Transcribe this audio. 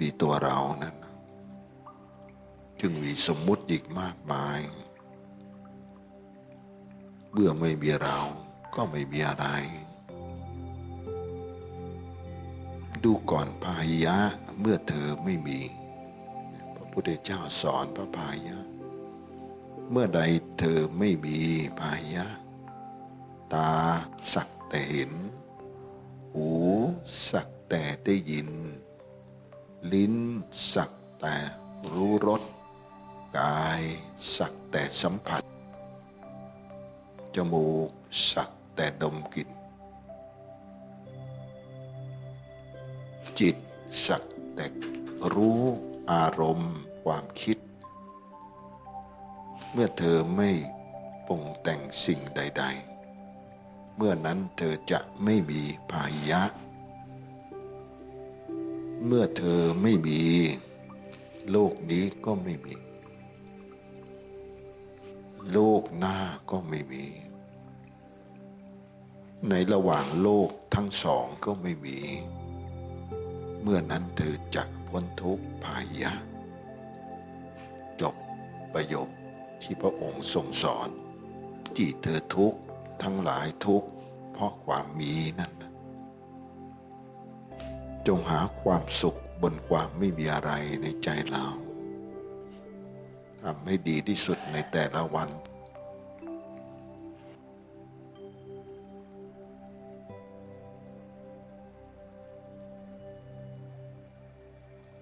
มีตัวเรานั้น จึงมีสมมุติอีกมากมาย เมื่อไม่มีเราก็ไม่มีอะไร ดูก่อนพาหิยะเมื่อเธอไม่มี พระพุทธเจ้าสอนพระพาหิยะ เมื่อใดเธอไม่มีพาหิยะ ตาสักแต่เห็น หูสักแต่ได้ยิน ลิ้นสักแต่รู้รสกายสักแต่สัมผัส จมูกสักแต่ดมกลิ่นจิตสักแต่รู้อารมณ์ความคิด เมื่อเธอไม่ปรุงแต่งสิ่งใด ๆ เมื่อนั้นเธอจะไม่มีพายะ เมื่อเธอไม่มี โลกนี้ก็ไม่มี โลกหน้าก็ไม่มี ในระหว่างโลกทั้งสองก็ไม่มี เมื่อนั้นเธอจะพ้นทุกข์ภายะ จบประโยคที่พระองค์ทรงสอนที่เธอทุกข์ทั้งหลายทุกข์เพราะความมีนั่น จงหาความสุขบนความไม่มีอะไรในใจเราทำให้ดีที่สุดในแต่ละวัน